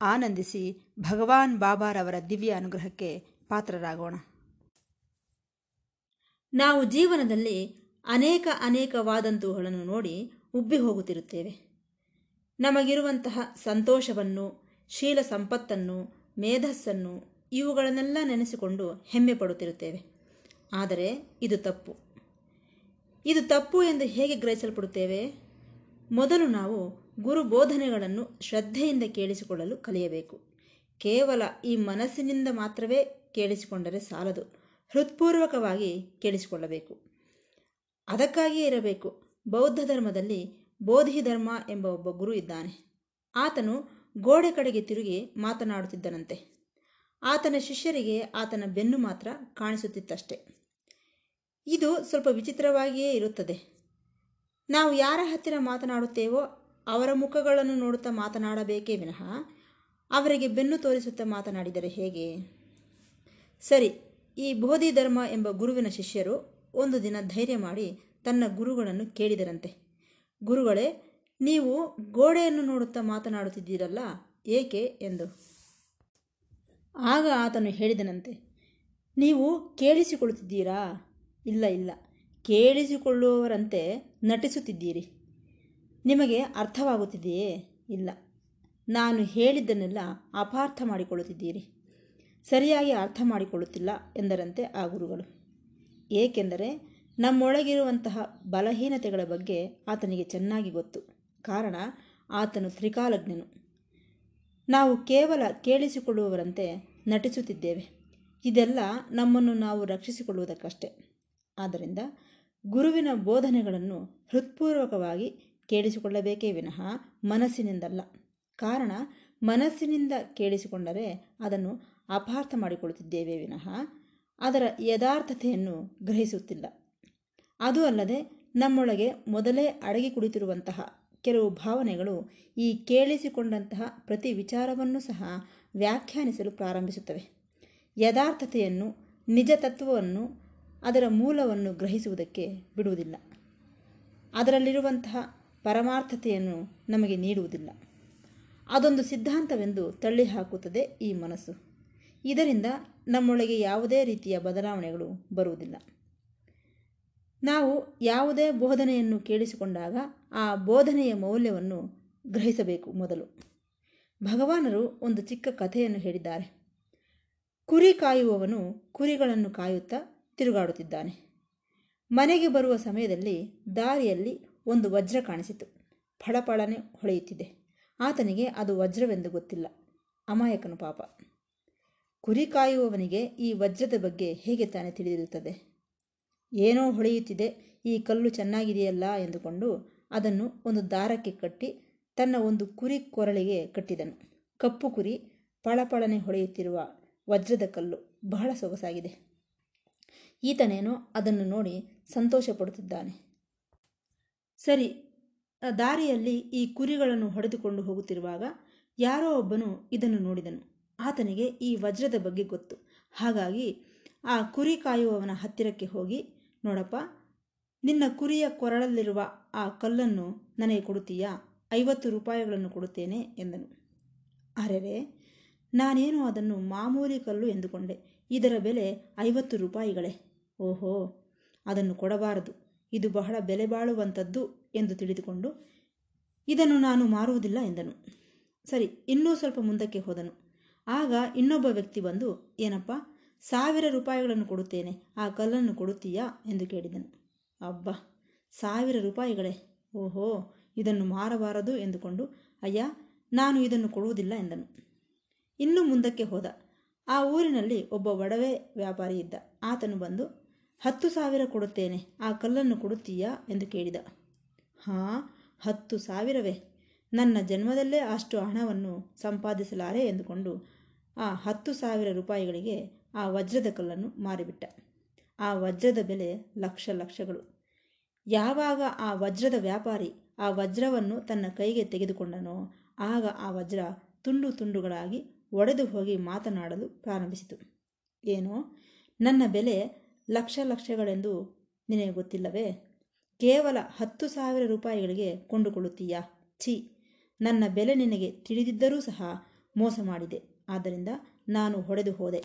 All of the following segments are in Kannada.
ಆನಂದಿಸಿ ಭಗವಾನ್ ಬಾಬಾರವರ ದಿವ್ಯ ಅನುಗ್ರಹಕ್ಕೆ ಪಾತ್ರರಾಗೋಣ. ನಾವು ಜೀವನದಲ್ಲಿ ಅನೇಕ ಅನೇಕ ವಾದಂತುಗಳನ್ನು ನೋಡಿ ಉಬ್ಬಿ ಹೋಗುತ್ತಿರುತ್ತೇವೆ. ನಮಗಿರುವಂತಹ ಸಂತೋಷವನ್ನು, ಶೀಲ ಸಂಪತ್ತನ್ನು, ಮೇಧಸ್ಸನ್ನು ಇವುಗಳನ್ನೆಲ್ಲ ನೆನೆಸಿಕೊಂಡು ಹೆಮ್ಮೆ ಪಡುತ್ತಿರುತ್ತೇವೆ. ಆದರೆ ಇದು ತಪ್ಪು. ಇದು ತಪ್ಪು ಎಂದು ಹೇಗೆ ಗ್ರಹಿಸಲ್ಪಡುತ್ತೇವೆ? ಮೊದಲು ನಾವು ಗುರು ಬೋಧನೆಗಳನ್ನು ಶ್ರದ್ಧೆಯಿಂದ ಕೇಳಿಸಿಕೊಳ್ಳಲು ಕಲಿಯಬೇಕು. ಕೇವಲ ಈ ಮನಸ್ಸಿನಿಂದ ಮಾತ್ರವೇ ಕೇಳಿಸಿಕೊಂಡರೆ ಸಾಲದು. ಹೃತ್ಪೂರ್ವಕವಾಗಿ ಕೇಳಿಸಿಕೊಳ್ಳಬೇಕು. ಅದಕ್ಕಾಗಿಯೇ ಇರಬೇಕು. ಬೌದ್ಧ ಧರ್ಮದಲ್ಲಿ ಬೋಧಿ ಧರ್ಮ ಎಂಬ ಒಬ್ಬ ಗುರು ಇದ್ದಾನೆ. ಆತನು ಗೋಡೆ ಕಡೆಗೆ ತಿರುಗಿ ಮಾತನಾಡುತ್ತಿದ್ದನಂತೆ. ಆತನ ಶಿಷ್ಯರಿಗೆ ಆತನ ಬೆನ್ನು ಮಾತ್ರ ಕಾಣಿಸುತ್ತಿತ್ತಷ್ಟೆ. ಇದು ಸ್ವಲ್ಪ ವಿಚಿತ್ರವಾಗಿಯೇ ಇರುತ್ತದೆ. ನಾವು ಯಾರ ಹತ್ತಿರ ಮಾತನಾಡುತ್ತೇವೋ ಅವರ ಮುಖಗಳನ್ನು ನೋಡುತ್ತಾ ಮಾತನಾಡಬೇಕೇ ವಿನಃ ಅವರಿಗೆ ಬೆನ್ನು ತೋರಿಸುತ್ತಾ ಮಾತನಾಡಿದರೆ ಹೇಗೆ? ಸರಿ, ಈ ಬೋಧಿ ಧರ್ಮ ಎಂಬ ಗುರುವಿನ ಶಿಷ್ಯರು ಒಂದು ದಿನ ಧೈರ್ಯ ಮಾಡಿ ತನ್ನ ಗುರುಗಳನ್ನು ಕೇಳಿದರಂತೆ. ಗುರುಗಳೇ, ನೀವು ಗೋಡೆಯನ್ನು ನೋಡುತ್ತಾ ಮಾತನಾಡುತ್ತಿದ್ದೀರಲ್ಲ, ಏಕೆ ಎಂದು. ಆಗ ಆತನು ಹೇಳಿದನಂತೆ, ನೀವು ಕೇಳಿಸಿಕೊಳ್ಳುತ್ತಿದ್ದೀರಾ? ಇಲ್ಲ ಇಲ್ಲ, ಕೇಳಿಸಿಕೊಳ್ಳುವವರಂತೆ ನಟಿಸುತ್ತಿದ್ದೀರಿ. ನಿಮಗೆ ಅರ್ಥವಾಗುತ್ತಿದೆಯೇ? ಇಲ್ಲ. ನಾನು ಹೇಳಿದ್ದನ್ನೆಲ್ಲ ಅಪಾರ್ಥ ಮಾಡಿಕೊಳ್ಳುತ್ತಿದ್ದೀರಿ. ಸರಿಯಾಗಿ ಅರ್ಥ ಮಾಡಿಕೊಳ್ಳುತ್ತಿಲ್ಲ ಎಂದರಂತೆ ಆ ಗುರುಗಳು. ಏಕೆಂದರೆ ನಮ್ಮೊಳಗಿರುವಂತಹ ಬಲಹೀನತೆಗಳ ಬಗ್ಗೆ ಆತನಿಗೆ ಚೆನ್ನಾಗಿ ಗೊತ್ತು. ಕಾರಣ ಆತನು ತ್ರಿಕಾಲಜ್ಞನು. ನಾವು ಕೇವಲ ಕೇಳಿಸಿಕೊಳ್ಳುವವರಂತೆ ನಟಿಸುತ್ತಿದ್ದೇವೆ. ಇದೆಲ್ಲ ನಮ್ಮನ್ನು ನಾವು ರಕ್ಷಿಸಿಕೊಳ್ಳುವುದಕ್ಕಷ್ಟೆ. ಆದ್ದರಿಂದ ಗುರುವಿನ ಬೋಧನೆಗಳನ್ನು ಹೃತ್ಪೂರ್ವಕವಾಗಿ ಕೇಳಿಸಿಕೊಳ್ಳಬೇಕೇ ವಿನಃ ಮನಸ್ಸಿನಿಂದಲ್ಲ. ಕಾರಣ, ಮನಸ್ಸಿನಿಂದ ಕೇಳಿಸಿಕೊಂಡರೆ ಅದನ್ನು ಅಪಾರ್ಥ ಮಾಡಿಕೊಳ್ಳುತ್ತಿದ್ದೇವೆ ವಿನಃ ಅದರ ಯಥಾರ್ಥತೆಯನ್ನು ಗ್ರಹಿಸುತ್ತಿಲ್ಲ. ಅದು ಅಲ್ಲದೆ ನಮ್ಮೊಳಗೆ ಮೊದಲೇ ಅಡಗಿ ಕುಳಿತಿರುವಂತಹ ಕೆಲವು ಭಾವನೆಗಳು ಈ ಕೇಳಿಸಿಕೊಂಡಂತಹ ಪ್ರತಿ ವಿಚಾರವನ್ನು ಸಹ ವ್ಯಾಖ್ಯಾನಿಸಲು ಪ್ರಾರಂಭಿಸುತ್ತವೆ. ಯಥಾರ್ಥತೆಯನ್ನು, ನಿಜ ತತ್ವವನ್ನು, ಅದರ ಮೂಲವನ್ನು ಗ್ರಹಿಸುವುದಕ್ಕೆ ಬಿಡುವುದಿಲ್ಲ. ಅದರಲ್ಲಿರುವಂತಹ ಪರಮಾರ್ಥತೆಯನ್ನು ನಮಗೆ ನೀಡುವುದಿಲ್ಲ. ಅದೊಂದು ಸಿದ್ಧಾಂತವೆಂದು ತಳ್ಳಿ ಹಾಕುತ್ತದೆ ಈ ಮನಸ್ಸು. ಇದರಿಂದ ನಮ್ಮೊಳಗೆ ಯಾವುದೇ ರೀತಿಯ ಬದಲಾವಣೆಗಳು ಬರುವುದಿಲ್ಲ. ನಾವು ಯಾವುದೇ ಬೋಧನೆಯನ್ನು ಕೇಳಿಸಿಕೊಂಡಾಗ ಆ ಬೋಧನೆಯ ಮೌಲ್ಯವನ್ನು ಗ್ರಹಿಸಬೇಕು ಮೊದಲು. ಭಗವಾನರು ಒಂದು ಚಿಕ್ಕ ಕಥೆಯನ್ನು ಹೇಳಿದ್ದಾರೆ. ಕುರಿ ಕಾಯುವವನು ಕುರಿಗಳನ್ನು ಕಾಯುತ್ತಾ ತಿರುಗಾಡುತ್ತಿದ್ದಾನೆ. ಮನೆಗೆ ಬರುವ ಸಮಯದಲ್ಲಿ ದಾರಿಯಲ್ಲಿ ಒಂದು ವಜ್ರ ಕಾಣಿಸಿತು. ಫಳಫಳನೆ ಹೊಳೆಯುತ್ತಿದೆ. ಆತನಿಗೆ ಅದು ವಜ್ರವೆಂದು ಗೊತ್ತಿಲ್ಲ. ಅಮಾಯಕನು ಪಾಪ. ಕುರಿ ಕಾಯುವವನಿಗೆ ಈ ವಜ್ರದ ಬಗ್ಗೆ ಹೇಗೆ ತಾನೇ ತಿಳಿದಿರುತ್ತದೆ? ಏನೋ ಹೊಳೆಯುತ್ತಿದೆ. ಈ ಕಲ್ಲು ಚೆನ್ನಾಗಿದೆಯಲ್ಲ ಎಂದುಕೊಂಡು ಅದನ್ನು ಒಂದು ದಾರಕ್ಕೆ ಕಟ್ಟಿ ತನ್ನ ಒಂದು ಕುರಿ ಕೊರಳಿಗೆ ಕಟ್ಟಿದನು. ಕಪ್ಪು ಕುರಿ ಪಳಪಳನೆ ಹೊಳೆಯುತ್ತಿರುವ ವಜ್ರದ ಕಲ್ಲು ಬಹಳ ಸೊಗಸಾಗಿದೆ. ಈತನೇನೋ ಅದನ್ನು ನೋಡಿ ಸಂತೋಷ ಪಡುತ್ತಿದ್ದಾನೆ ಸರಿ ದಾರಿಯಲ್ಲಿ ಈ ಕುರಿಗಳನ್ನು ಹೊಡೆದುಕೊಂಡು ಹೋಗುತ್ತಿರುವಾಗ ಯಾರೋ ಒಬ್ಬನು ಇದನ್ನು ನೋಡಿದನು. ಆತನಿಗೆ ಈ ವಜ್ರದ ಬಗ್ಗೆ ಗೊತ್ತು. ಹಾಗಾಗಿ ಆ ಕುರಿ ಕಾಯುವವನ ಹತ್ತಿರಕ್ಕೆ ಹೋಗಿ, ನೋಡಪ್ಪ, ನಿನ್ನ ಕುರಿಯ ಕೊರಳಲ್ಲಿರುವ ಆ ಕಲ್ಲನ್ನು ನನಗೆ ಕೊಡುತ್ತೀಯಾ? ಐವತ್ತು ರೂಪಾಯಿಗಳನ್ನು ಕೊಡುತ್ತೇನೆ ಎಂದನು. ಅರೆರೆ, ನಾನೇನು ಅದನ್ನು ಮಾಮೂಲಿ ಕಲ್ಲು ಎಂದುಕೊಂಡೆ. ಇದರ ಬೆಲೆ ಐವತ್ತು ರೂಪಾಯಿಗಳೇ. ಓಹೋ, ಅದನ್ನು ಕೊಡಬಾರದು. ಇದು ಬಹಳ ಬೆಲೆ ಬಾಳುವಂಥದ್ದು ಎಂದು ತಿಳಿದುಕೊಂಡು, ಇದನ್ನು ನಾನು ಮಾರುವುದಿಲ್ಲ ಎಂದನು. ಸರಿ, ಇನ್ನೂ ಸ್ವಲ್ಪ ಮುಂದಕ್ಕೆ ಹೋದನು. ಆಗ ಇನ್ನೊಬ್ಬ ವ್ಯಕ್ತಿ ಬಂದು, ಏನಪ್ಪ, ಸಾವಿರ ರೂಪಾಯಿಗಳನ್ನು ಕೊಡುತ್ತೇನೆ, ಆ ಕಲ್ಲನ್ನು ಕೊಡುತ್ತೀಯಾ ಎಂದು ಕೇಳಿದನು. ಅಬ್ಬಾ, ಸಾವಿರ ರೂಪಾಯಿಗಳೇ? ಓಹೋ, ಇದನ್ನು ಮಾರಬಾರದು ಎಂದುಕೊಂಡು, ಅಯ್ಯ, ನಾನು ಇದನ್ನು ಕೊಡುವುದಿಲ್ಲ ಎಂದನು. ಇನ್ನೂ ಮುಂದಕ್ಕೆ ಹೋದ. ಆ ಊರಿನಲ್ಲಿ ಒಬ್ಬ ಒಡವೆ ವ್ಯಾಪಾರಿ ಇದ್ದ ಆತನು ಬಂದು ಹತ್ತು ಸಾವಿರ ಕೊಡುತ್ತೇನೆ, ಆ ಕಲ್ಲನ್ನು ಕೊಡುತ್ತೀಯಾ? ಎಂದು ಕೇಳಿದ. ಹಾಂ, ಹತ್ತು ಸಾವಿರವೇ. ನನ್ನ ಜನ್ಮದಲ್ಲೇ ಅಷ್ಟು ಹಣವನ್ನು ಸಂಪಾದಿಸಲಾರೆ ಎಂದುಕೊಂಡು ಆ ಹತ್ತು ಸಾವಿರ ರೂಪಾಯಿಗಳಿಗೆ ಆ ವಜ್ರದ ಕಲ್ಲನ್ನು ಮಾರಿಬಿಟ್ಟ. ಆ ವಜ್ರದ ಬೆಲೆ ಲಕ್ಷ ಲಕ್ಷಗಳು. ಯಾವಾಗ ಆ ವಜ್ರದ ವ್ಯಾಪಾರಿ ಆ ವಜ್ರವನ್ನು ತನ್ನ ಕೈಗೆ ತೆಗೆದುಕೊಂಡನೋ, ಆಗ ಆ ವಜ್ರ ತುಂಡು ತುಂಡುಗಳಾಗಿ ಒಡೆದು ಹೋಗಿ ಮಾತನಾಡಲು ಪ್ರಾರಂಭಿಸಿತು. ಏನೋ, ನನ್ನ ಬೆಲೆ ಲಕ್ಷ ಲಕ್ಷಗಳೆಂದು ನಿನಗೆ ಗೊತ್ತಿಲ್ಲವೇ? ಕೇವಲ ಹತ್ತು ಸಾವಿರ ರೂಪಾಯಿಗಳಿಗೆ ಕೊಂಡುಕೊಳ್ಳುತ್ತೀಯಾ? ಛೀ, ನನ್ನ ಬೆಲೆ ನಿನಗೆ ತಿಳಿದಿದ್ದರೂ ಸಹ ಮೋಸ ಮಾಡಿದೆ. ಆದ್ದರಿಂದ ನಾನು ಹೊಡೆದು ಹೋದೆ.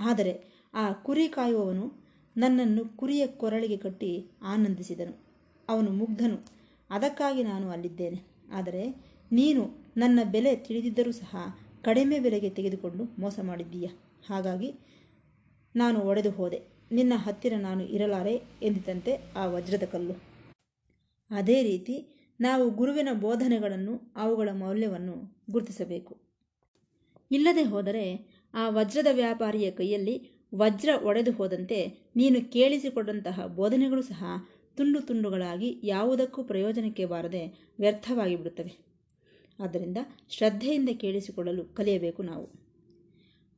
ಆದರೆ ಆ ಕುರಿ ಕಾಯುವವನು ನನ್ನನ್ನು ಕುರಿಯ ಕೊರಳಿಗೆ ಕಟ್ಟಿ ಆನಂದಿಸಿದನು. ಅವನು ಮುಗ್ಧನು. ಅದಕ್ಕಾಗಿ ನಾನು ಅಲ್ಲಿದ್ದೇನೆ. ಆದರೆ ನೀನು ನನ್ನ ಬೆಲೆ ತಿಳಿದಿದ್ದರೂ ಸಹ ಕಡಿಮೆ ಬೆಲೆಗೆ ತೆಗೆದುಕೊಂಡು ಮೋಸ ಮಾಡಿದ್ದೀಯ? ಹಾಗಾಗಿ ನಾನು ಒಡೆದು ಹೋದೆ. ನಿನ್ನ ಹತ್ತಿರ ನಾನು ಇರಲಾರೆ ಎಂದಿತಂತೆ ಆ ವಜ್ರದ ಕಲ್ಲು. ಅದೇ ರೀತಿ ನಾವು ಗುರುವಿನ ಬೋಧನೆಗಳನ್ನು ಅವುಗಳ ಮೌಲ್ಯವನ್ನು ಗುರುತಿಸಬೇಕು. ಇಲ್ಲದೆ ಹೋದರೆ ಆ ವಜ್ರದ ವ್ಯಾಪಾರಿಯ ಕೈಯಲ್ಲಿ ವಜ್ರ ಒಡೆದು ಹೋದಂತೆ ನೀನು ಕೇಳಿಸಿಕೊಂಡಂತಹ ಬೋಧನೆಗಳು ಸಹ ತುಂಡು ತುಂಡುಗಳಾಗಿ ಯಾವುದಕ್ಕೂ ಪ್ರಯೋಜನಕ್ಕೆ ಬಾರದೆ ವ್ಯರ್ಥವಾಗಿ ಬಿಡುತ್ತವೆ. ಆದ್ದರಿಂದ ಶ್ರದ್ಧೆಯಿಂದ ಕೇಳಿಸಿಕೊಳ್ಳಲು ಕಲಿಯಬೇಕು ನಾವು.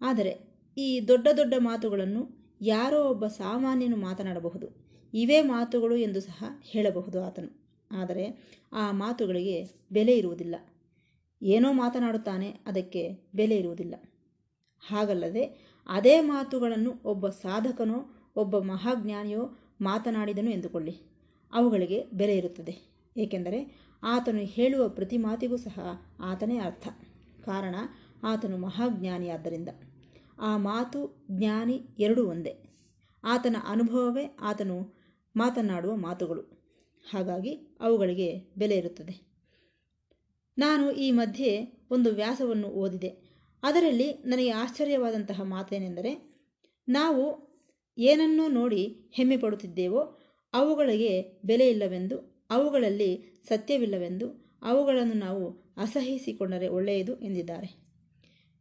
ಆದರೆ ಈ ದೊಡ್ಡ ದೊಡ್ಡ ಮಾತುಗಳನ್ನು ಯಾರೋ ಒಬ್ಬ ಸಾಮಾನ್ಯನು ಮಾತನಾಡಬಹುದು. ಇವೇ ಮಾತುಗಳು ಎಂದು ಸಹ ಹೇಳಬಹುದು ಆತನು. ಆದರೆ ಆ ಮಾತುಗಳಿಗೆ ಬೆಲೆ ಇರುವುದಿಲ್ಲ. ಏನೋ ಮಾತನಾಡುತ್ತಾನೆ, ಅದಕ್ಕೆ ಬೆಲೆ ಇರುವುದಿಲ್ಲ. ಹಾಗಲ್ಲದೆ ಅದೇ ಮಾತುಗಳನ್ನು ಒಬ್ಬ ಸಾಧಕನೋ, ಒಬ್ಬ ಮಹಾಜ್ಞಾನಿಯೋ ಮಾತನಾಡಿದನು ಎಂದುಕೊಳ್ಳಿ. ಅವುಗಳಿಗೆ ಬೆಲೆ ಇರುತ್ತದೆ. ಏಕೆಂದರೆ ಆತನು ಹೇಳುವ ಪ್ರತಿ ಮಾತಿಗೂ ಸಹ ಆತನೇ ಅರ್ಥ. ಕಾರಣ, ಆತನು ಮಹಾಜ್ಞಾನಿಯಾದ್ದರಿಂದ. ಆ ಮಾತು ಜ್ಞಾನಿ ಎರಡೂ ಒಂದೇ. ಆತನ ಅನುಭವವೇ ಆತನು ಮಾತನಾಡುವ ಮಾತುಗಳು. ಹಾಗಾಗಿ ಅವುಗಳಿಗೆ ಬೆಲೆ ಇರುತ್ತದೆ. ನಾನು ಈ ಮಧ್ಯೆ ಒಂದು ವ್ಯಾಸವನ್ನು ಓದಿದೆ. ಅದರಲ್ಲಿ ನನಗೆ ಆಶ್ಚರ್ಯವಾದಂತಹ ಮಾತೇನೆಂದರೆ, ನಾವು ಏನನ್ನೋ ನೋಡಿ ಹೆಮ್ಮೆ ಪಡುತ್ತಿದ್ದೇವೋ ಅವುಗಳಿಗೆ ಬೆಲೆ ಇಲ್ಲವೆಂದು, ಅವುಗಳಲ್ಲಿ ಸತ್ಯವಿಲ್ಲವೆಂದು, ಅವುಗಳನ್ನು ನಾವು ಅಸಹಿಸಿಕೊಂಡರೆ ಒಳ್ಳೆಯದು ಎಂದಿದ್ದಾರೆ.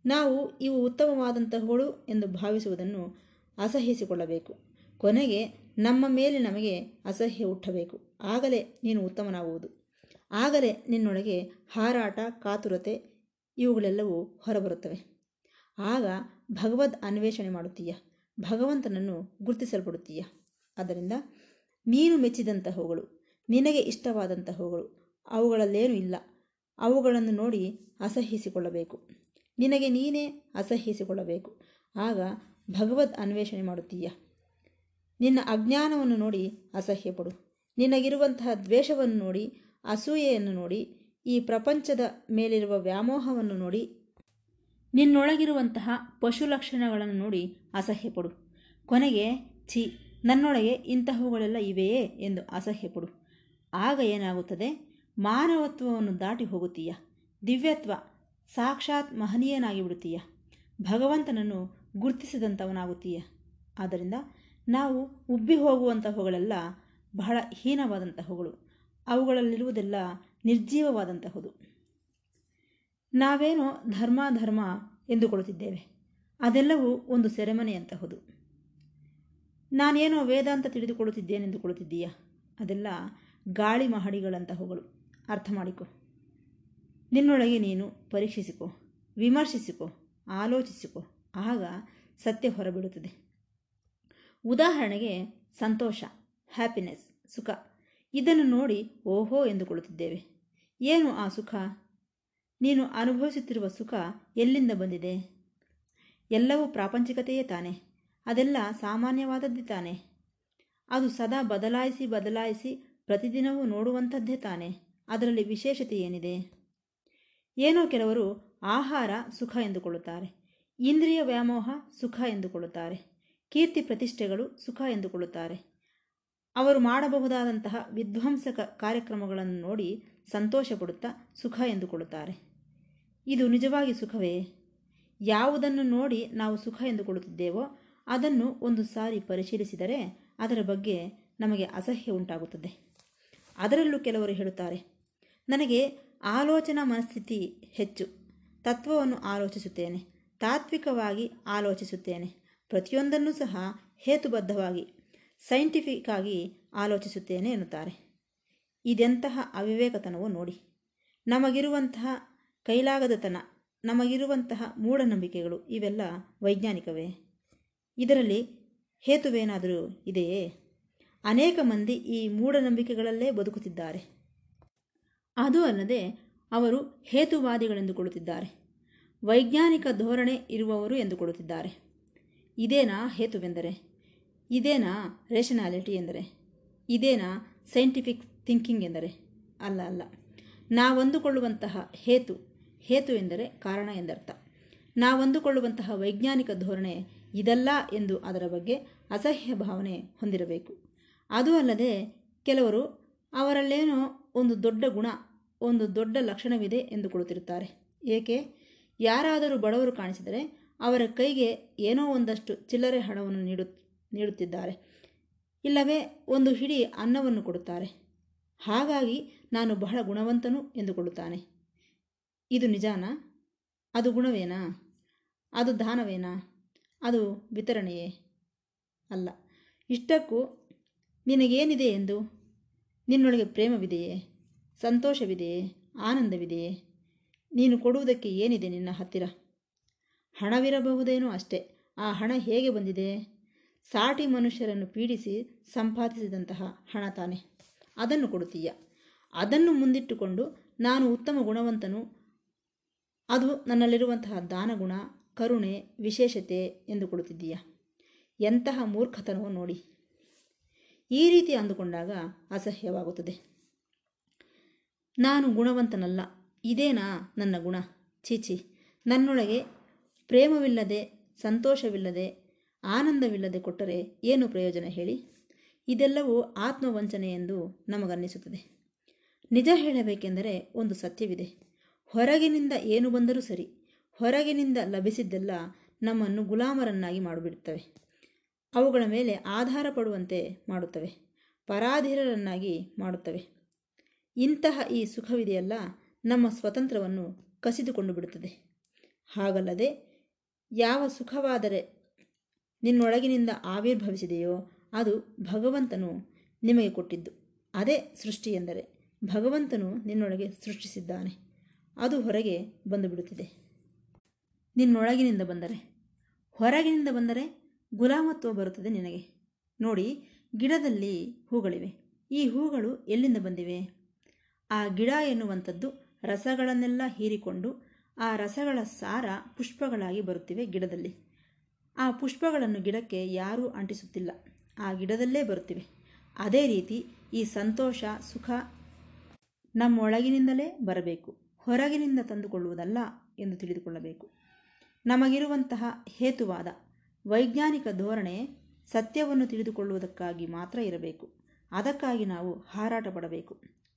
ನಾವು ಇವು ಉತ್ತಮವಾದಂತಹವುಗಳು ಎಂದು ಭಾವಿಸುವುದನ್ನು ಅಸಹಿಸಿಕೊಳ್ಳಬೇಕು ಕೊನೆಗೆ ನಮ್ಮ ಮೇಲೆ ನಮಗೆ ಅಸಹ್ಯ ಹುಟ್ಟಬೇಕು. ಆಗಲೇ ನೀನು ಉತ್ತಮನಾಗುವುದು. ಆಗಲೇ ನಿನ್ನೊಳಗೆ ಹಾರಾಟ, ಕಾತುರತೆ ಇವುಗಳೆಲ್ಲವೂ ಹೊರಬರುತ್ತವೆ. ಆಗ ಭಗವದ್ ಅನ್ವೇಷಣೆ ಮಾಡುತ್ತೀಯ. ಭಗವಂತನನ್ನು ಗುರುತಿಸಲ್ಪಡುತ್ತೀಯ. ಆದ್ದರಿಂದ ನೀನು ಮೆಚ್ಚಿದಂತಹವುಗಳು ನಿನಗೆ ಇಷ್ಟವಾದಂತಹವುಗಳು ಅವುಗಳಲ್ಲೇನೂ ಇಲ್ಲ. ಅವುಗಳನ್ನು ನೋಡಿ ಅಸಹ್ಯಿಸಿಕೊಳ್ಳಬೇಕು. ನಿನಗೆ ನೀನೇ ಅಸಹ್ಯಿಸಿಕೊಳ್ಳಬೇಕು. ಆಗ ಭಗವದ್ ಅನ್ವೇಷಣೆ ಮಾಡುತ್ತೀಯ? ನಿನ್ನ ಅಜ್ಞಾನವನ್ನು ನೋಡಿ ಅಸಹ್ಯಪಡು. ನಿನಗಿರುವಂತಹ ದ್ವೇಷವನ್ನು ನೋಡಿ, ಅಸೂಯೆಯನ್ನು ನೋಡಿ, ಈ ಪ್ರಪಂಚದ ಮೇಲಿರುವ ವ್ಯಾಮೋಹವನ್ನು ನೋಡಿ, ನಿನ್ನೊಳಗಿರುವಂತಹ ಪಶು ಲಕ್ಷಣಗಳನ್ನು ನೋಡಿ ಅಸಹ್ಯಪಡು. ಕೊನೆಗೆ, ಛಿ, ನನ್ನೊಳಗೆ ಇಂತಹವುಗಳೆಲ್ಲ ಇವೆಯೇ ಎಂದು ಅಸಹ್ಯಪಡು. ಆಗ ಏನಾಗುತ್ತದೆ? ಮಾನವತ್ವವನ್ನು ದಾಟಿ ಹೋಗುತ್ತೀಯ? ದಿವ್ಯತ್ವ ಸಾಕ್ಷಾತ್ ಮಹನೀಯನಾಗಿ ಬಿಡುತ್ತೀಯ ಭಗವಂತನನ್ನು ಗುರುತಿಸಿದಂಥವನಾಗುತ್ತೀಯ. ಆದ್ದರಿಂದ ನಾವು ಉಬ್ಬಿ ಹೋಗುವಂತಹವುಗಳೆಲ್ಲ ಬಹಳ ಹೀನವಾದಂತಹವುಗಳು. ಅವುಗಳಲ್ಲಿರುವುದೆಲ್ಲ ನಿರ್ಜೀವವಾದಂತಹದು. ನಾವೇನೋ ಧರ್ಮ ಧರ್ಮ ಎಂದುಕೊಳ್ಳುತ್ತಿದ್ದೇವೆ. ಅದೆಲ್ಲವೂ ಒಂದು ಸೆರೆಮನೆಯಂತಹುದು. ನಾನೇನೋ ವೇದಾಂತ ತಿಳಿದುಕೊಳ್ಳುತ್ತಿದ್ದೇನೆಂದುಕೊಳ್ಳುತ್ತಿದ್ದೀಯಾ? ಅದೆಲ್ಲ ಗಾಳಿ ಮಹಡಿಗಳಂತಹವುಗಳು. ಅರ್ಥ ಮಾಡಿಕೊ ನಿನ್ನೊಳಗೆ ನೀನು ಪರೀಕ್ಷಿಸಿಕೊ, ವಿಮರ್ಶಿಸಿಕೊ, ಆಲೋಚಿಸಿಕೊ, ಆಗ ಸತ್ಯ ಹೊರಬಿಡುತ್ತದೆ. ಉದಾಹರಣೆಗೆ ಸಂತೋಷ ಹ್ಯಾಪಿನೆಸ್ ಸುಖ. ಇದನ್ನು ನೋಡಿ ಓಹೋ ಎಂದುಕೊಳ್ಳುತ್ತಿದ್ದೇವೆ ಏನು ಆ ಸುಖ? ನೀನು ಅನುಭವಿಸುತ್ತಿರುವ ಸುಖ ಎಲ್ಲಿಂದ ಬಂದಿದೆ? ಎಲ್ಲವೂ ಪ್ರಾಪಂಚಿಕತೆಯೇ ತಾನೆ? ಅದೆಲ್ಲ ಸಾಮಾನ್ಯವಾದದ್ದೇ ತಾನೆ? ಅದು ಸದಾ ಬದಲಾಯಿಸಿ ಬದಲಾಯಿಸಿ ಪ್ರತಿದಿನವೂ ನೋಡುವಂಥದ್ದೇ ತಾನೆ? ಅದರಲ್ಲಿ ವಿಶೇಷತೆ ಏನಿದೆ? ಏನೋ ಕೆಲವರು ಆಹಾರ ಸುಖ ಎಂದುಕೊಳ್ಳುತ್ತಾರೆ, ಇಂದ್ರಿಯ ವ್ಯಾಮೋಹ ಸುಖ ಎಂದುಕೊಳ್ಳುತ್ತಾರೆ, ಕೀರ್ತಿ ಪ್ರತಿಷ್ಠೆಗಳು ಸುಖ ಎಂದುಕೊಳ್ಳುತ್ತಾರೆ. ಅವರು ಮಾಡಬಹುದಾದಂತಹ ವಿಧ್ವಂಸಕ ಕಾರ್ಯಕ್ರಮಗಳನ್ನು ನೋಡಿ ಸಂತೋಷ ಪಡುತ್ತಾ ಸುಖ ಎಂದುಕೊಳ್ಳುತ್ತಾರೆ. ಇದು ನಿಜವಾಗಿ ಸುಖವೇ? ಯಾವುದನ್ನು ನೋಡಿ ನಾವು ಸುಖ ಎಂದುಕೊಳ್ಳುತ್ತಿದ್ದೇವೋ ಅದನ್ನು ಒಂದು ಸಾರಿ ಪರಿಶೀಲಿಸಿದರೆ ಅದರ ಬಗ್ಗೆ ನಮಗೆ ಅಸಹ್ಯ ಉಂಟಾಗುತ್ತದೆ. ಅದರಲ್ಲೂ ಕೆಲವರು ಹೇಳುತ್ತಾರೆ, ನನಗೆ ಆಲೋಚನಾ ಮನಸ್ಥಿತಿ ಹೆಚ್ಚು. ತತ್ವವನ್ನು ಆಲೋಚಿಸುತ್ತೇನೆ. ತಾತ್ವಿಕವಾಗಿ ಆಲೋಚಿಸುತ್ತೇನೆ. ಪ್ರತಿಯೊಂದನ್ನು ಸಹ ಹೇತುಬದ್ಧವಾಗಿ ಸೈಂಟಿಫಿಕ್ ಆಗಿ ಆಲೋಚಿಸುತ್ತೇನೆ ಎನ್ನುತ್ತಾರೆ. ಇದೆಂತಹ ಅವಿವೇಕತನವೋ ನೋಡಿ. ನಮಗಿರುವಂತಹ ಕೈಲಾಗದತನ, ನಮಗಿರುವಂತಹ ಮೂಢನಂಬಿಕೆಗಳು ಇವೆಲ್ಲ ವೈಜ್ಞಾನಿಕವೇ. ಇದರಲ್ಲಿ ಹೇತುವೇನಾದರೂ ಇದೆಯೇ? ಅನೇಕ ಮಂದಿ ಈ ಮೂಢನಂಬಿಕೆಗಳಲ್ಲೇ ಬದುಕುತ್ತಿದ್ದಾರೆ. ಅದು ಅಲ್ಲದೆ ಅವರು ಹೇತುವಾದಿಗಳೆಂದುಕೊಳ್ಳುತ್ತಿದ್ದಾರೆ ವೈಜ್ಞಾನಿಕ ಧೋರಣೆ ಇರುವವರು ಎಂದುಕೊಳ್ಳುತ್ತಿದ್ದಾರೆ ಇದೇನಾ ಹೇತುವೆಂದರೆ? ಇದೇನಾ ರೇಷನಾಲಿಟಿ ಎಂದರೆ? ಇದೇನಾ ಸೈಂಟಿಫಿಕ್ ಥಿಂಕಿಂಗ್ ಎಂದರೆ? ಅಲ್ಲ ಅಲ್ಲ. ನಾವಂದುಕೊಳ್ಳುವಂತಹ ಹೇತು ಹೇತು ಎಂದರೆ ಕಾರಣ ಎಂದರ್ಥ. ನಾವಂದುಕೊಳ್ಳುವಂತಹ ವೈಜ್ಞಾನಿಕ ಧೋರಣೆ ಇದಲ್ಲ ಎಂದು ಅದರ ಬಗ್ಗೆ ಅಸಹ್ಯ ಭಾವನೆ ಹೊಂದಿರಬೇಕು. ಅದು ಅಲ್ಲದೆ ಕೆಲವರು ಅವರಲ್ಲೇನೋ ಒಂದು ದೊಡ್ಡ ಗುಣ ಒಂದು ದೊಡ್ಡ ಲಕ್ಷಣವಿದೆ ಎಂದುಕೊಳ್ಳುತ್ತಿರುತ್ತಾರೆ ಏಕೆ? ಯಾರಾದರೂ ಬಡವರು ಕಾಣಿಸಿದರೆ ಅವರ ಕೈಗೆ ಏನೋ ಒಂದಷ್ಟು ಚಿಲ್ಲರೆ ಹಣವನ್ನು ನೀಡು, ನೀಡುತ್ತಿದ್ದಾರೆ. ಇಲ್ಲವೇ, ಒಂದು ಹಿಡಿ ಅನ್ನವನ್ನು ಕೊಡುತ್ತಾರೆ. ಹಾಗಾಗಿ ನಾನು ಬಹಳ ಗುಣವಂತನು ಎಂದುಕೊಳ್ಳುತ್ತಾನೆ ಇದು ನಿಜಾನಾ? ಅದು ಗುಣವೇನಾ? ಅದು ದಾನವೇನಾ? ಅದು ವಿತರಣೆಯೇ? ಅಲ್ಲ, ಇಷ್ಟಕ್ಕೂ ನಿನಗೇನಿದೆ ಎಂದು? ನಿನ್ನೊಳಗೆ ಪ್ರೇಮವಿದೆಯೇ? ಸಂತೋಷವಿದೆಯೇ ಆನಂದವಿದೆಯೇ ನೀನು ಕೊಡುವುದಕ್ಕೆ ಏನಿದೆ ನಿನ್ನ ಹತ್ತಿರ? ಹಣವಿರಬಹುದೇನೋ ಅಷ್ಟೇ. ಆ ಹಣ ಹೇಗೆ ಬಂದಿದೆ? ಸಾಟಿ ಮನುಷ್ಯರನ್ನು ಪೀಡಿಸಿ ಸಂಪಾದಿಸಿದಂತಹ ಹಣ ತಾನೆ. ಅದನ್ನು ಕೊಡುತ್ತೀಯ. ಅದನ್ನು ಮುಂದಿಟ್ಟುಕೊಂಡು ನಾನು ಉತ್ತಮ ಗುಣವಂತನು. ಅದು ನನ್ನಲ್ಲಿರುವಂತಹ ದಾನಗುಣ, ಕರುಣೆ, ವಿಶೇಷತೆ ಎಂದು ಕೊಡುತ್ತಿದ್ದೀಯ. ಎಂತಹ ಮೂರ್ಖತನವೋ ನೋಡಿ. ಈ ರೀತಿ ಅಂದುಕೊಂಡಾಗ ಅಸಹ್ಯವಾಗುತ್ತದೆ. ನಾನು ಗುಣವಂತನಲ್ಲ, ಇದೇನಾ ನನ್ನ ಗುಣ? ಚೀಚಿ ನನ್ನೊಳಗೆ ಪ್ರೇಮವಿಲ್ಲದೆ, ಸಂತೋಷವಿಲ್ಲದೆ, ಆನಂದವಿಲ್ಲದೆ ಕೊಟ್ಟರೆ ಏನು ಪ್ರಯೋಜನ ಹೇಳಿ? ಇದೆಲ್ಲವೂ ಆತ್ಮವಂಚನೆ ಎಂದು ನಮಗನ್ನಿಸುತ್ತದೆ. ನಿಜ ಹೇಳಬೇಕೆಂದರೆ ಒಂದು ಸತ್ಯವಿದೆ. ಹೊರಗಿನಿಂದ ಏನು ಬಂದರೂ ಸರಿ, ಹೊರಗಿನಿಂದ ಲಭಿಸಿದ್ದೆಲ್ಲ ನಮ್ಮನ್ನು ಗುಲಾಮರನ್ನಾಗಿ ಮಾಡಿಬಿಡುತ್ತವೆ. ಅವುಗಳ ಮೇಲೆ ಆಧಾರ ಪಡುವಂತೆ ಮಾಡುತ್ತವೆ, ಪರಾಧೀರರನ್ನಾಗಿ ಮಾಡುತ್ತವೆ. ಇಂತಹ ಈ ಸುಖವಿದೆಯಲ್ಲ, ನಮ್ಮ ಸ್ವತಂತ್ರವನ್ನು ಕಸಿದುಕೊಂಡು ಬಿಡುತ್ತದೆ. ಹಾಗಲ್ಲದೆ, ಯಾವ ಸುಖವಾದರೆ ನಿನ್ನೊಳಗಿನಿಂದ ಆವಿರ್ಭವಿಸಿದೆಯೋ, ಅದು ಭಗವಂತನು ನಿಮಗೆ ಕೊಟ್ಟಿದ್ದು. ಅದೇ ಸೃಷ್ಟಿ ಎಂದರೆ, ಭಗವಂತನು ನಿನ್ನೊಳಗೆ ಸೃಷ್ಟಿಸಿದ್ದಾನೆ. ಅದು ಹೊರಗೆ ಬಂದುಬಿಡುತ್ತಿದೆ. ನಿನ್ನೊಳಗಿನಿಂದ ಬಂದರೆ, ಹೊರಗಿನಿಂದ ಬಂದರೆ ಗುಲಾಮತ್ವ ಬರುತ್ತದೆ ನಿನಗೆ. ನೋಡಿ, ಗಿಡದಲ್ಲಿ ಹೂಗಳಿವೆ. ಈ ಹೂಗಳು ಎಲ್ಲಿಂದ ಬಂದಿವೆ? ಆ ಗಿಡ ಎನ್ನುವಂಥದ್ದು ರಸಗಳನ್ನೆಲ್ಲ ಹೀರಿಕೊಂಡು ಆ ರಸಗಳ ಸಾರ ಪುಷ್ಪಗಳಾಗಿ ಬರುತ್ತಿವೆ ಗಿಡದಲ್ಲಿ. ಆ ಪುಷ್ಪಗಳನ್ನು ಗಿಡಕ್ಕೆ ಯಾರೂ ಅಂಟಿಸುತ್ತಿಲ್ಲ. ಆ ಗಿಡದಲ್ಲೇ ಬರುತ್ತಿವೆ. ಅದೇ ರೀತಿ ಈ ಸಂತೋಷ, ಸುಖ ನಮ್ಮೊಳಗಿನಿಂದಲೇ ಬರಬೇಕು. ಹೊರಗಿನಿಂದ ತಂದುಕೊಳ್ಳುವುದಲ್ಲ ಎಂದು ತಿಳಿದುಕೊಳ್ಳಬೇಕು. ನಮಗಿರುವಂತಹ ಹೇತುವಾದ, ವೈಜ್ಞಾನಿಕ ಧೋರಣೆ ಸತ್ಯವನ್ನು ತಿಳಿದುಕೊಳ್ಳುವುದಕ್ಕಾಗಿ ಮಾತ್ರ ಇರಬೇಕು. ಅದಕ್ಕಾಗಿ ನಾವು ಹಾರಾಟ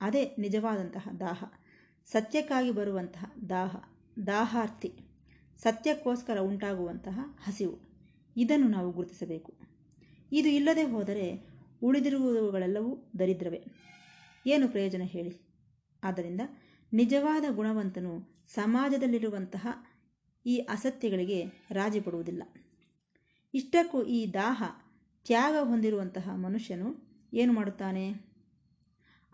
ಅದೇ ನಿಜವಾದಂತಹ ದಾಹ. ಸತ್ಯಕ್ಕಾಗಿ ಬರುವಂತಹ ದಾಹ ದಾಹಾರ್ಥಿ ಸತ್ಯಕ್ಕೋಸ್ಕರ ಉಂಟಾಗುವಂತಹ ಹಸಿವು. ಇದನ್ನು ನಾವು ಗುರುತಿಸಬೇಕು. ಇದು ಇಲ್ಲದೆ ಹೋದರೆ ಉಳಿದಿರುವುಗಳೆಲ್ಲವೂ ದರಿದ್ರವೇ. ಏನು ಪ್ರಯೋಜನ ಹೇಳಿ? ಆದ್ದರಿಂದ ನಿಜವಾದ ಗುಣವಂತನು ಸಮಾಜದಲ್ಲಿರುವಂತಹ ಈ ಅಸತ್ಯಗಳಿಗೆ ರಾಜಿ ಪಡುವುದಿಲ್ಲ. ಇಷ್ಟಕ್ಕೂ ಈ ದಾಹ ತ್ಯಾಗ ಹೊಂದಿರುವಂತಹ ಮನುಷ್ಯನು ಏನು ಮಾಡುತ್ತಾನೆ?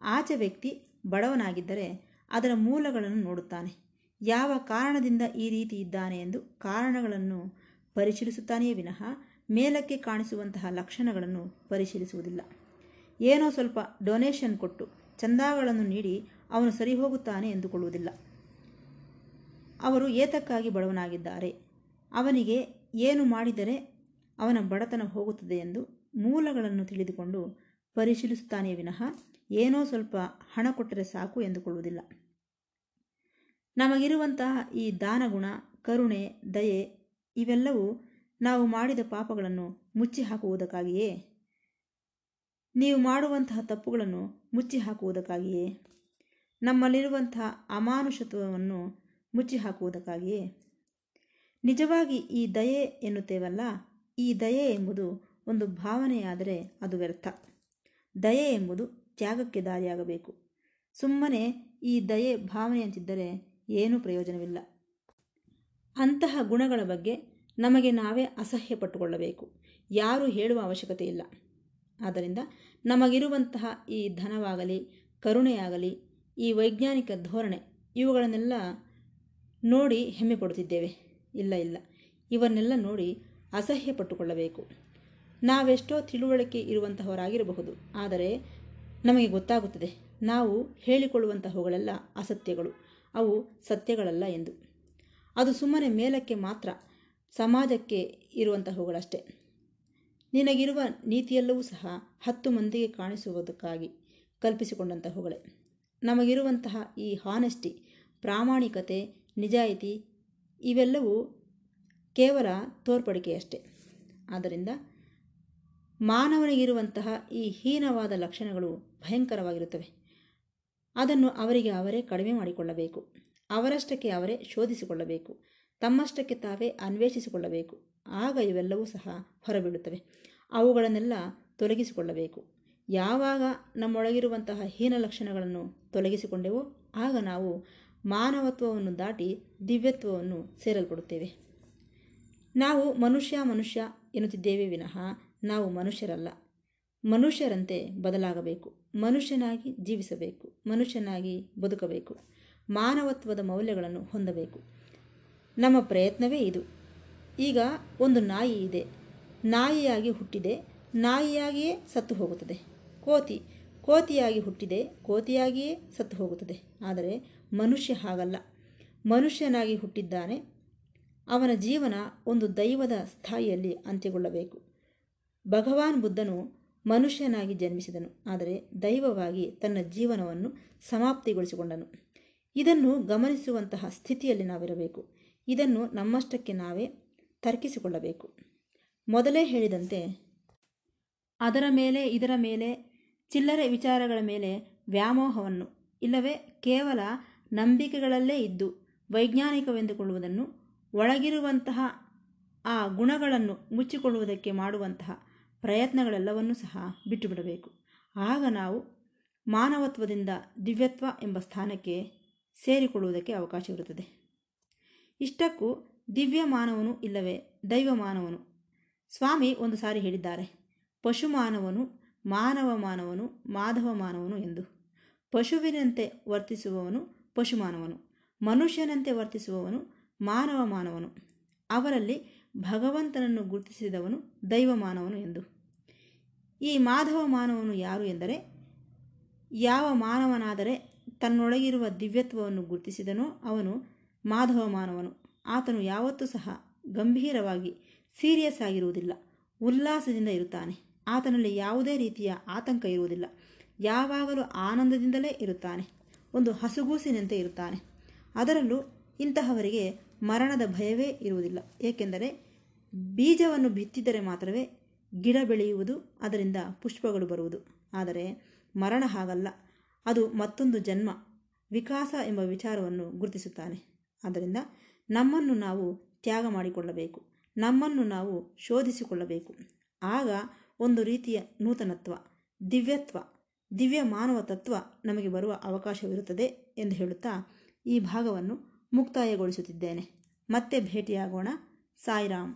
ಆಚೆ ವ್ಯಕ್ತಿ ಬಡವನಾಗಿದ್ದರೆ ಅದರ ಮೂಲಗಳನ್ನು ನೋಡುತ್ತಾನೆ. ಯಾವ ಕಾರಣದಿಂದ ಈ ರೀತಿ ಇದ್ದಾನೆ ಎಂದು ಕಾರಣಗಳನ್ನು ಪರಿಶೀಲಿಸುತ್ತಾನೆಯೇ ವಿನಃ ಮೇಲಕ್ಕೆ ಕಾಣಿಸುವಂತಹ ಲಕ್ಷಣಗಳನ್ನು ಪರಿಶೀಲಿಸುವುದಿಲ್ಲ. ಏನೋ ಸ್ವಲ್ಪ ಡೊನೇಷನ್ ಕೊಟ್ಟು ಚಂದಾಗಳನ್ನು ನೀಡಿ ಅವನು ಸರಿ ಹೋಗುತ್ತಾನೆ ಎಂದುಕೊಳ್ಳುವುದಿಲ್ಲ. ಅವರು ಏತಕ್ಕಾಗಿ ಬಡವನಾಗಿದ್ದಾರೆ? ಅವನಿಗೆ ಏನು ಮಾಡಿದರೆ ಅವನ ಬಡತನ ಹೋಗುತ್ತದೆ ಎಂದು ಮೂಲಗಳನ್ನು ತಿಳಿದುಕೊಂಡು ಪರಿಶೀಲಿಸುತ್ತಾನೆಯೇ ವಿನಃ ಏನೋ ಸ್ವಲ್ಪ ಹಣ ಕೊಟ್ಟರೆ ಸಾಕು ಎಂದುಕೊಳ್ಳುವುದಿಲ್ಲ. ನಮಗಿರುವಂತಹ ಈ ದಾನಗುಣ, ಕರುಣೆ, ದಯೆ ಇವೆಲ್ಲವೂ ನಾವು ಮಾಡಿದ ಪಾಪಗಳನ್ನು ಮುಚ್ಚಿ ಹಾಕುವುದಕ್ಕಾಗಿಯೇ ನೀವು ಮಾಡುವಂತಹ ತಪ್ಪುಗಳನ್ನು ಮುಚ್ಚಿ ಹಾಕುವುದಕ್ಕಾಗಿಯೇ ನಮ್ಮಲ್ಲಿರುವಂತಹ ಅಮಾನುಷತ್ವವನ್ನು ಮುಚ್ಚಿ ಹಾಕುವುದಕ್ಕಾಗಿಯೇ ನಿಜವಾಗಿ ಈ ದಯೆ ಎನ್ನುತ್ತೇವಲ್ಲ, ಈ ದಯೆ ಎಂಬುದು ಒಂದು ಭಾವನೆಯಾದರೆ ಅದು ವ್ಯರ್ಥ. ದಯೆ ಎಂಬುದು ತ್ಯಾಗಕ್ಕೆ ದಾರಿಯಾಗಬೇಕು. ಸುಮ್ಮನೆ ಈ ದಯೆ ಭಾವನೆಯಂತಿದ್ದರೆ ಏನೂ ಪ್ರಯೋಜನವಿಲ್ಲ. ಅಂತಹ ಗುಣಗಳ ಬಗ್ಗೆ ನಮಗೆ ನಾವೇ ಅಸಹ್ಯ ಪಟ್ಟುಕೊಳ್ಳಬೇಕು. ಯಾರೂ ಹೇಳುವ ಅವಶ್ಯಕತೆ ಇಲ್ಲ. ಆದ್ದರಿಂದ ನಮಗಿರುವಂತಹ ಈ ಧನವಾಗಲಿ, ಕರುಣೆಯಾಗಲಿ, ಈ ವೈಜ್ಞಾನಿಕ ಧೋರಣೆ, ಇವುಗಳನ್ನೆಲ್ಲ ನೋಡಿ ಹೆಮ್ಮೆ ಪಡುತ್ತಿದ್ದೇವೆ. ಇಲ್ಲ ಇಲ್ಲ. ಇವನ್ನೆಲ್ಲ ನೋಡಿ ಅಸಹ್ಯ ಪಟ್ಟುಕೊಳ್ಳಬೇಕು. ನಾವೆಷ್ಟೋ ತಿಳುವಳಿಕೆ ಇರುವಂತಹವರಾಗಿರಬಹುದು. ಆದರೆ ನಮಗೆ ಗೊತ್ತಾಗುತ್ತದೆ. ನಾವು ಹೇಳಿಕೊಳ್ಳುವಂತಹವುಗಳೆಲ್ಲ ಅಸತ್ಯಗಳು. ಅವು ಸತ್ಯಗಳಲ್ಲ ಎಂದು. ಅದು ಸುಮ್ಮನೆ ಮೇಲಕ್ಕೆ ಮಾತ್ರ ಸಮಾಜಕ್ಕೆ ಇರುವಂತಹವುಗಳಷ್ಟೇ. ನಿನಗಿರುವ ನೀತಿಯೆಲ್ಲವೂ ಸಹ ಹತ್ತು ಮಂದಿಗೆ ಕಾಣಿಸುವುದಕ್ಕಾಗಿ ಕಲ್ಪಿಸಿಕೊಂಡಂತಹವುಗಳೇ. ನಮಗಿರುವಂತಹ ಈ ಹಾನೆಸ್ಟಿ, ಪ್ರಾಮಾಣಿಕತೆ, ನಿಜಾಯಿತಿ ಇವೆಲ್ಲವೂ ಕೇವಲ ತೋರ್ಪಡಿಕೆಯಷ್ಟೇ. ಆದ್ದರಿಂದ ಮಾನವನಿಗಿರುವಂತಹ ಈ ಹೀನವಾದ ಲಕ್ಷಣಗಳು ಭಯಂಕರವಾಗಿರುತ್ತವೆ. ಅದನ್ನು ಅವರಿಗೆ ಅವರೇ ಕಡಿಮೆ ಮಾಡಿಕೊಳ್ಳಬೇಕು. ಅವರಷ್ಟಕ್ಕೆ ಅವರೇ ಶೋಧಿಸಿಕೊಳ್ಳಬೇಕು. ತಮ್ಮಷ್ಟಕ್ಕೆ ತಾವೇ ಅನ್ವೇಷಿಸಿಕೊಳ್ಳಬೇಕು. ಆಗ ಇವೆಲ್ಲವೂ ಸಹ ಹೊರಬೀಳುತ್ತವೆ. ಅವುಗಳನ್ನೆಲ್ಲ ತೊಲಗಿಸಿಕೊಳ್ಳಬೇಕು. ಯಾವಾಗ ನಮ್ಮೊಳಗಿರುವಂತಹ ಹೀನ ಲಕ್ಷಣಗಳನ್ನು ತೊಲಗಿಸಿಕೊಂಡೆವೋ ಆಗ ನಾವು ಮಾನವತ್ವವನ್ನು ದಾಟಿ ದಿವ್ಯತ್ವವನ್ನು ಸೇರಲ್ಪಡುತ್ತೇವೆ. ನಾವು ಮನುಷ್ಯ ಮನುಷ್ಯ ಎನ್ನುತ್ತಿದ್ದೇವೆ ವಿನಃ ನಾವು ಮನುಷ್ಯರಲ್ಲ. ಮನುಷ್ಯರಂತೆ ಬದಲಾಗಬೇಕು. ಮನುಷ್ಯನಾಗಿ ಜೀವಿಸಬೇಕು. ಮನುಷ್ಯನಾಗಿ ಬದುಕಬೇಕು. ಮಾನವತ್ವದ ಮೌಲ್ಯಗಳನ್ನು ಹೊಂದಬೇಕು. ನಮ್ಮ ಪ್ರಯತ್ನವೇ ಇದು. ಈಗ ಒಂದು ನಾಯಿ ಇದೆ. ನಾಯಿಯಾಗಿ ಹುಟ್ಟಿದೆ. ನಾಯಿಯಾಗಿಯೇ ಸತ್ತು ಹೋಗುತ್ತದೆ. ಕೋತಿ. ಕೋತಿಯಾಗಿ ಹುಟ್ಟಿದೆ. ಕೋತಿಯಾಗಿಯೇ ಸತ್ತು ಹೋಗುತ್ತದೆ. ಆದರೆ ಮನುಷ್ಯ ಹಾಗಲ್ಲ. ಮನುಷ್ಯನಾಗಿ ಹುಟ್ಟಿದ್ದಾನೆ. ಅವನ ಜೀವನ ಒಂದು ದೈವದ ಸ್ಥಾಯಿಯಲ್ಲಿ ಅಂತ್ಯಗೊಳ್ಳಬೇಕು. ಭಗವಾನ್ ಬುದ್ಧನು ಮನುಷ್ಯನಾಗಿ ಜನ್ಮಿಸಿದನು, ಆದರೆ ದೈವವಾಗಿ ತನ್ನ ಜೀವನವನ್ನು ಸಮಾಪ್ತಿಗೊಳಿಸಿಕೊಂಡನು. ಇದನ್ನು ಗಮನಿಸುವಂತಹ ಸ್ಥಿತಿಯಲ್ಲಿ ನಾವಿರಬೇಕು. ಇದನ್ನು ನಮ್ಮಷ್ಟಕ್ಕೆ ನಾವೇ ತರ್ಕಿಸಿಕೊಳ್ಳಬೇಕು. ಮೊದಲೇ ಹೇಳಿದಂತೆ, ಅದರ ಮೇಲೆ, ಇದರ ಮೇಲೆ, ಚಿಲ್ಲರೆ ವಿಚಾರಗಳ ಮೇಲೆ ವ್ಯಾಮೋಹವನ್ನು, ಇಲ್ಲವೇ ಕೇವಲ ನಂಬಿಕೆಗಳಲ್ಲೇ ಇದ್ದು ವೈಜ್ಞಾನಿಕವೆಂದುಕೊಳ್ಳುವುದನ್ನು, ಒಳಗಿರುವಂತಹ ಆ ಗುಣಗಳನ್ನು ಮುಚ್ಚಿಕೊಳ್ಳುವುದಕ್ಕೆ ಮಾಡುವಂತಹ ಪ್ರಯತ್ನಗಳೆಲ್ಲವನ್ನೂ ಸಹ ಬಿಟ್ಟುಬಿಡಬೇಕು. ಆಗ ನಾವು ಮಾನವತ್ವದಿಂದ ದಿವ್ಯತ್ವ ಎಂಬ ಸ್ಥಾನಕ್ಕೆ ಸೇರಿಕೊಳ್ಳುವುದಕ್ಕೆ ಅವಕಾಶವಿರುತ್ತದೆ. ಇಷ್ಟಕ್ಕೂ ದಿವ್ಯ ಮಾನವನು ಇಲ್ಲವೇ ದೈವ ಮಾನವನು ಸ್ವಾಮಿ ಒಂದು ಸಾರಿ ಹೇಳಿದ್ದಾರೆ. ಪಶು ಮಾನವನು ಮಾನವ ಮಾನವನು ಮಾಧವ ಮಾನವನು ಎಂದು. ಪಶುವಿನಂತೆ ವರ್ತಿಸುವವನು ಪಶು ಮಾನವನು ಮನುಷ್ಯನಂತೆ ವರ್ತಿಸುವವನು ಮಾನವ ಮಾನವನು ಅವರಲ್ಲಿ ಭಗವಂತನನ್ನು ಗುರುತಿಸಿದವನು ದೈವ ಮಾನವನು ಎಂದು. ಈ ಮಾಧವ ಮಾನವನು ಯಾರು ಎಂದರೆ ಯಾವ ಮಾನವನಾದರೆ ತನ್ನೊಳಗಿರುವ ದಿವ್ಯತ್ವವನ್ನು ಗುರುತಿಸಿದನೋ ಅವನು ಮಾಧವ ಮಾನವನು. ಆತನು ಯಾವತ್ತೂ ಸಹ ಗಂಭೀರವಾಗಿ ಸೀರಿಯಸ್ ಆಗಿರುವುದಿಲ್ಲ, ಉಲ್ಲಾಸದಿಂದ ಇರುತ್ತಾನೆ. ಆತನಲ್ಲಿ ಯಾವುದೇ ರೀತಿಯ ಆತಂಕ ಇರುವುದಿಲ್ಲ, ಯಾವಾಗಲೂ ಆನಂದದಿಂದಲೇ ಇರುತ್ತಾನೆ, ಒಂದು ಹಸುಗೂಸಿನಂತೆ ಇರುತ್ತಾನೆ. ಅದರಲ್ಲೂ ಇಂತಹವರಿಗೆ ಮರಣದ ಭಯವೇ ಇರುವುದಿಲ್ಲ, ಏಕೆಂದರೆ ಬೀಜವನ್ನು ಬಿತ್ತಿದರೆ ಮಾತ್ರವೇ ಗಿಡ ಬೆಳೆಯುವುದು ಅದರಿಂದ ಪುಷ್ಪಗಳು ಬರುವುದು. ಆದರೆ ಮರಣ ಹಾಗಲ್ಲ. ಅದು ಮತ್ತೊಂದು ಜನ್ಮ. ವಿಕಾಸ ಎಂಬ ವಿಚಾರವನ್ನು ಗುರುತಿಸುತ್ತಾನೆ. ಆದ್ದರಿಂದ ನಮ್ಮನ್ನು ನಾವು ತ್ಯಾಗ ಮಾಡಿಕೊಳ್ಳಬೇಕು. ನಮ್ಮನ್ನು ನಾವು ಶೋಧಿಸಿಕೊಳ್ಳಬೇಕು. ಆಗ ಒಂದು ರೀತಿಯ ನೂತನತ್ವ, ದಿವ್ಯತ್ವ, ದಿವ್ಯ ಮಾನವ ತತ್ವ ನಮಗೆ ಬರುವ ಅವಕಾಶವಿರುತ್ತದೆ ಎಂದು ಹೇಳುತ್ತಾ ಈ ಭಾಗವನ್ನು ಮುಕ್ತಾಯಗೊಳಿಸುತ್ತಿದ್ದೇನೆ. ಮತ್ತೆ ಭೇಟಿಯಾಗೋಣ. ಸಾಯಿರಾಮ್.